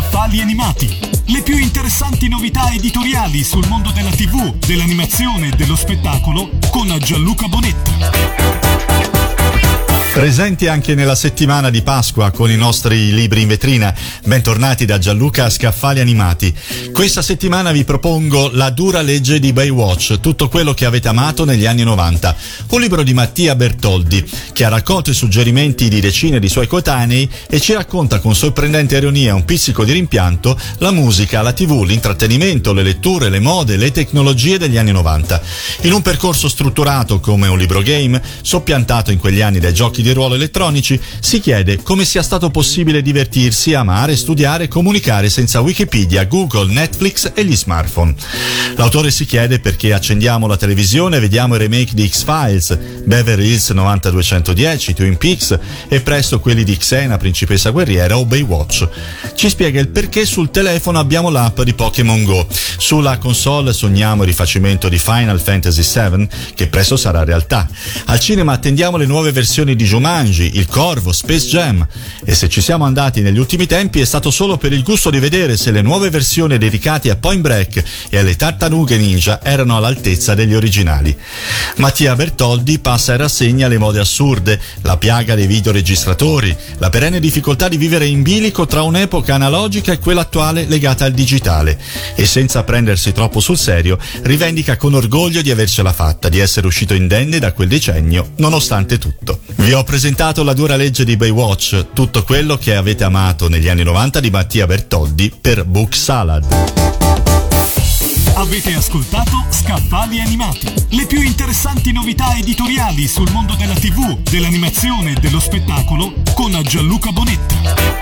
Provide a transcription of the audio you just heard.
Scaffali animati. Le più interessanti novità editoriali sul mondo della TV, dell'animazione e dello spettacolo con Gianluca Bonetta. Presenti anche nella settimana di Pasqua con i nostri libri in vetrina. Bentornati da Gianluca Scaffali Animati. Questa settimana vi propongo La dura legge di Baywatch, tutto quello che avete amato negli anni 90. Un libro di Mattia Bertoldi che ha raccolto i suggerimenti di decine di suoi coetanei e ci racconta con sorprendente ironia e un pizzico di rimpianto la musica, la tv, l'intrattenimento, le letture, le mode, le tecnologie degli anni 90. In un percorso strutturato come un libro game, soppiantato in quegli anni dai giochi di ruolo elettronici, si chiede come sia stato possibile divertirsi, amare, studiare e comunicare senza Wikipedia, Google, Netflix e gli smartphone. L'autore si chiede perché accendiamo la televisione e vediamo i remake di X-Files, Beverly Hills 9210, Twin Peaks e presto quelli di Xena, Principessa Guerriera o Baywatch. Ci spiega il perché sul telefono abbiamo l'app di Pokémon Go. Sulla console sogniamo il rifacimento di Final Fantasy VII, che presto sarà realtà. Al cinema attendiamo le nuove versioni di Jumanji, Il Corvo, Space Jam. E se ci siamo andati negli ultimi tempi è stato solo per il gusto di vedere se le nuove versioni dedicate a Point Break e alle tartarughe ninja erano all'altezza degli originali. Mattia Bertoldi passa in rassegna le mode assurde, la piaga dei videoregistratori, la perenne difficoltà di vivere in bilico tra un'epoca analogica e quella attuale legata al digitale e senza prendersi troppo sul serio rivendica con orgoglio di avercela fatta, di essere uscito indenne da quel decennio nonostante tutto. Vi ho presentato la dura legge di Baywatch, tutto quello che avete amato negli anni 90 di Mattia Bertoldi per Book Salad. Avete ascoltato Scaffali Animati, le più interessanti novità editoriali sul mondo della TV, dell'animazione e dello spettacolo con Gianluca Bonetta.